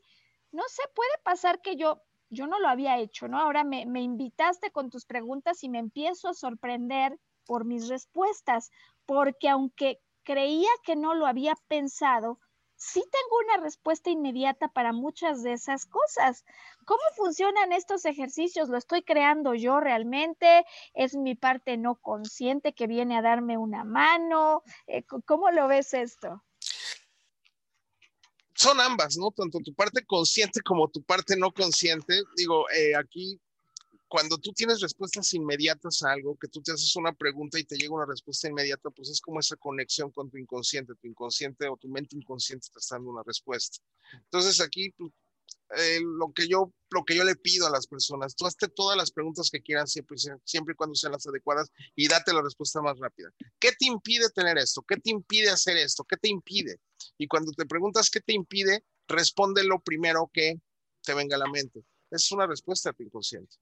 no sé, puede pasar que yo, yo no lo había hecho, ¿no? Ahora me, me invitaste con tus preguntas y me empiezo a sorprender por mis respuestas, porque aunque creía que no lo había pensado, sí tengo una respuesta inmediata para muchas de esas cosas. ¿Cómo funcionan estos ejercicios? ¿Lo estoy creando yo realmente? ¿Es mi parte no consciente que viene a darme una mano? Eh, ¿Cómo lo ves esto? Son ambas, ¿no? Tanto tu parte consciente como tu parte no consciente. Digo, eh, aquí cuando tú tienes respuestas inmediatas a algo, que tú te haces una pregunta y te llega una respuesta inmediata, pues es como esa conexión con tu inconsciente, tu inconsciente o tu mente inconsciente te está dando una respuesta. Entonces aquí pues, eh, lo, que yo, lo que yo le pido a las personas, tú hazte todas las preguntas que quieran siempre, siempre y cuando sean las adecuadas y date la respuesta más rápida. ¿Qué te impide tener esto? ¿Qué te impide hacer esto? ¿Qué te impide? Y cuando te preguntas qué te impide, responde lo primero que te venga a la mente. Es una respuesta a tu inconsciente.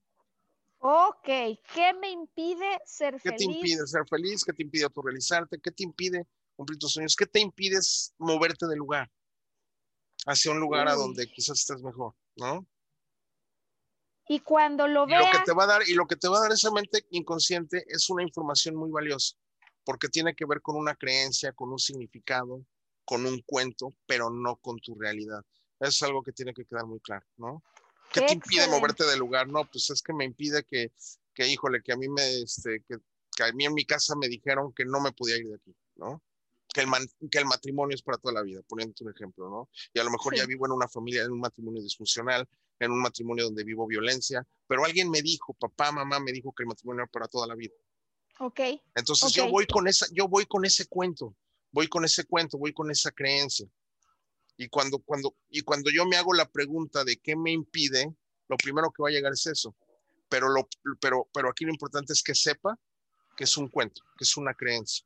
Ok, ¿qué me impide ser feliz? ¿Qué te impide ser feliz? ¿Qué te impide autorrealizarte? ¿Qué te impide cumplir tus sueños? ¿Qué te impide moverte del lugar hacia un lugar a donde quizás estés mejor, ¿no? Y cuando lo vea... lo que te va a dar, y lo que te va a dar esa mente inconsciente es una información muy valiosa, porque tiene que ver con una creencia, con un significado, con un cuento, pero no con tu realidad. Eso es algo que tiene que quedar muy claro, ¿no? ¿Qué te impide moverte del lugar? No, pues es que me impide que, que híjole, que a mí me, este, que, que, a mí en mi casa me dijeron que no me podía ir de aquí, ¿no? Que el, que el matrimonio es para toda la vida, poniéndote un ejemplo, ¿no? Y a lo mejor ya vivo en una familia, en un matrimonio disfuncional, en un matrimonio donde vivo violencia, pero alguien me dijo, papá, mamá me dijo que el matrimonio era para toda la vida. Ok. Entonces yo voy con esa, yo voy con ese cuento, voy con ese cuento, voy con esa creencia. Y cuando, cuando, y cuando yo me hago la pregunta de qué me impide, lo primero que va a llegar es eso. Pero, lo, pero, pero aquí lo importante es que sepa que es un cuento, que es una creencia.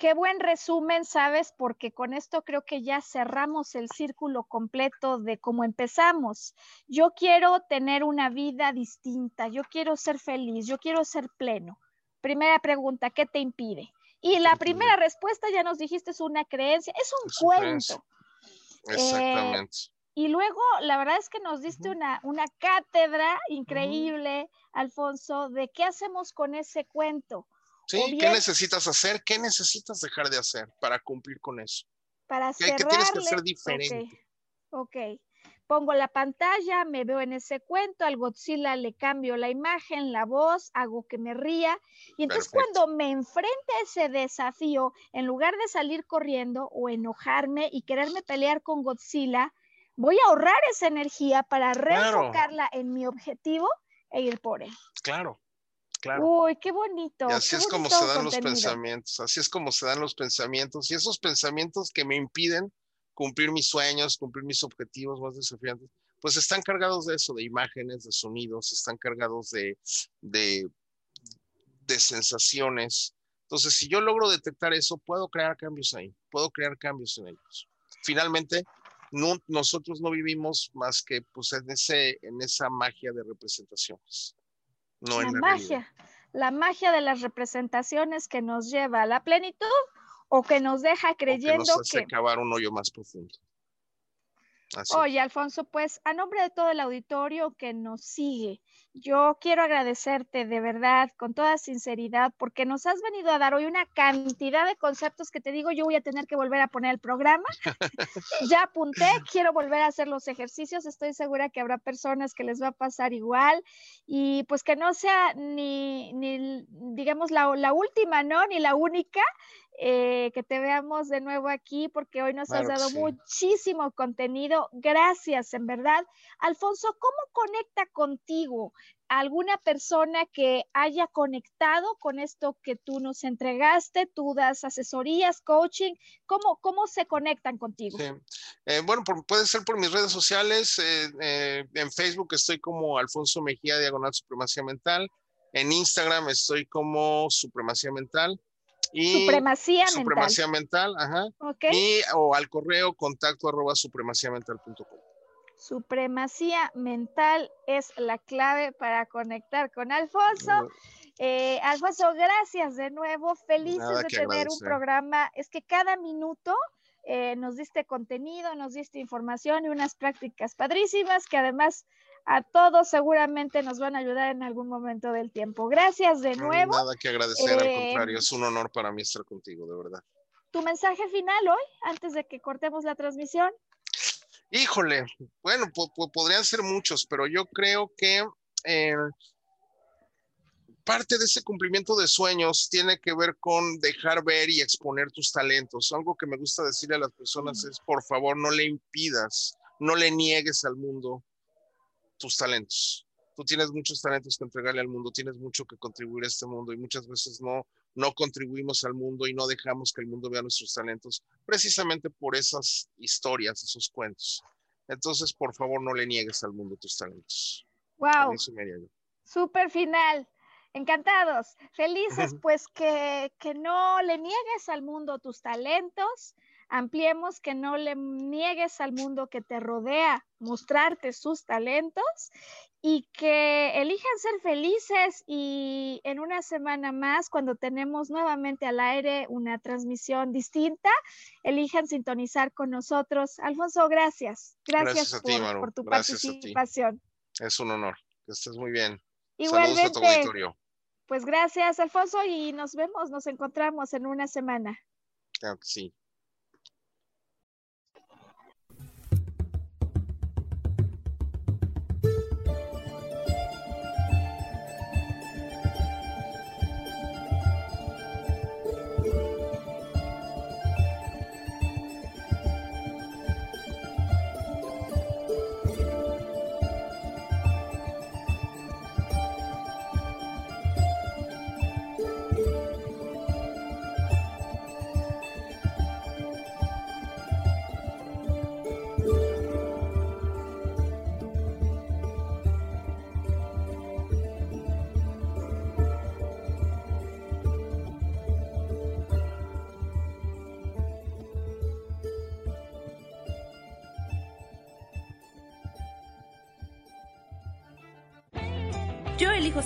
Qué buen resumen, ¿sabes? Porque con esto creo que ya cerramos el círculo completo de cómo empezamos. Yo quiero tener una vida distinta, yo quiero ser feliz, yo quiero ser pleno. Primera pregunta, ¿qué te impide? Y la primera respuesta, ya nos dijiste, es una creencia, es un cuento. Exactamente. y luego, la verdad es que nos diste una, una cátedra increíble, Alfonso, de qué hacemos con ese cuento. Sí, ¿qué necesitas hacer? ¿Qué necesitas dejar de hacer para cumplir con eso? Para ¿Qué, ¿Qué tienes que hacer diferente? Ok, ok pongo la pantalla, me veo en ese cuento, al Godzilla le cambio la imagen, la voz, hago que me ría. Y entonces cuando me enfrente a ese desafío, en lugar de salir corriendo o enojarme y quererme pelear con Godzilla, voy a ahorrar esa energía para reenfocarla en mi objetivo e ir por él. Claro. Claro. Uy, qué bonito. Y así es como se dan los pensamientos, así es como se dan los pensamientos y esos pensamientos que me impiden cumplir mis sueños, cumplir mis objetivos más desafiantes, pues están cargados de eso, de imágenes, de sonidos, están cargados de, de, de sensaciones. Entonces, si yo logro detectar eso, puedo crear cambios ahí, puedo crear cambios en ellos. Finalmente, no, nosotros no vivimos más que pues, en, ese, en esa magia de representaciones. No la en la magia, la magia de las representaciones que nos lleva a la plenitud o que nos deja creyendo que, nos hace cavar un hoyo más profundo. Oye, Alfonso, pues a nombre de todo el auditorio que nos sigue, yo quiero agradecerte de verdad, con toda sinceridad, porque nos has venido a dar hoy una cantidad de conceptos que te digo, yo voy a tener que volver a poner el programa. ya apunté, quiero volver a hacer los ejercicios, estoy segura que habrá personas que les va a pasar igual y pues que no sea ni, ni digamos, la, la última, ¿no? Ni la única. Eh, que te veamos de nuevo aquí porque hoy nos has dado muchísimo contenido. Gracias, en verdad. Alfonso, ¿cómo conecta contigo alguna persona que haya conectado con esto que tú nos entregaste? Tú das asesorías, coaching. ¿Cómo, cómo se conectan contigo? Sí. Eh, bueno, puede ser por mis redes sociales. Eh, en Facebook estoy como Alfonso Mejía, Diagonal Supremacía Mental. En Instagram estoy como Supremacía Mental. Y supremacía, supremacía mental. ajá. Y o al correo contacto arroba supremaciamental.com. Supremacía mental es la clave para conectar con Alfonso. Eh, Alfonso, gracias de nuevo. Felices de tener un programa. Es que cada minuto eh, nos diste contenido, nos diste información y unas prácticas padrísimas que además a todos seguramente nos van a ayudar en algún momento del tiempo. Gracias de nuevo. Nada que agradecer, al eh, contrario, es un honor para mí estar contigo, de verdad. ¿Tu mensaje final hoy, antes de que cortemos la transmisión? Híjole, bueno, podrían ser muchos, pero yo creo que eh, parte de ese cumplimiento de sueños tiene que ver con dejar ver y exponer tus talentos. Algo que me gusta decirle a las personas es, por favor, no le impidas, no le niegues al mundo tus talentos. Tú tienes muchos talentos que entregarle al mundo, tienes mucho que contribuir a este mundo y muchas veces no, no contribuimos al mundo y no dejamos que el mundo vea nuestros talentos precisamente por esas historias, esos cuentos. Entonces, por favor, no le niegues al mundo tus talentos. Wow. Super final. Encantados, felices, pues que, que no le niegues al mundo tus talentos, ampliemos que no le niegues al mundo que te rodea mostrarte sus talentos y que elijan ser felices y en una semana más, cuando tenemos nuevamente al aire una transmisión distinta, elijan sintonizar con nosotros. Alfonso, gracias. Gracias, por, tu participación. Es un honor. Que estés muy bien. Igualmente. Saludos Pues gracias, Alfonso, y nos vemos, nos encontramos en una semana. Claro que sí.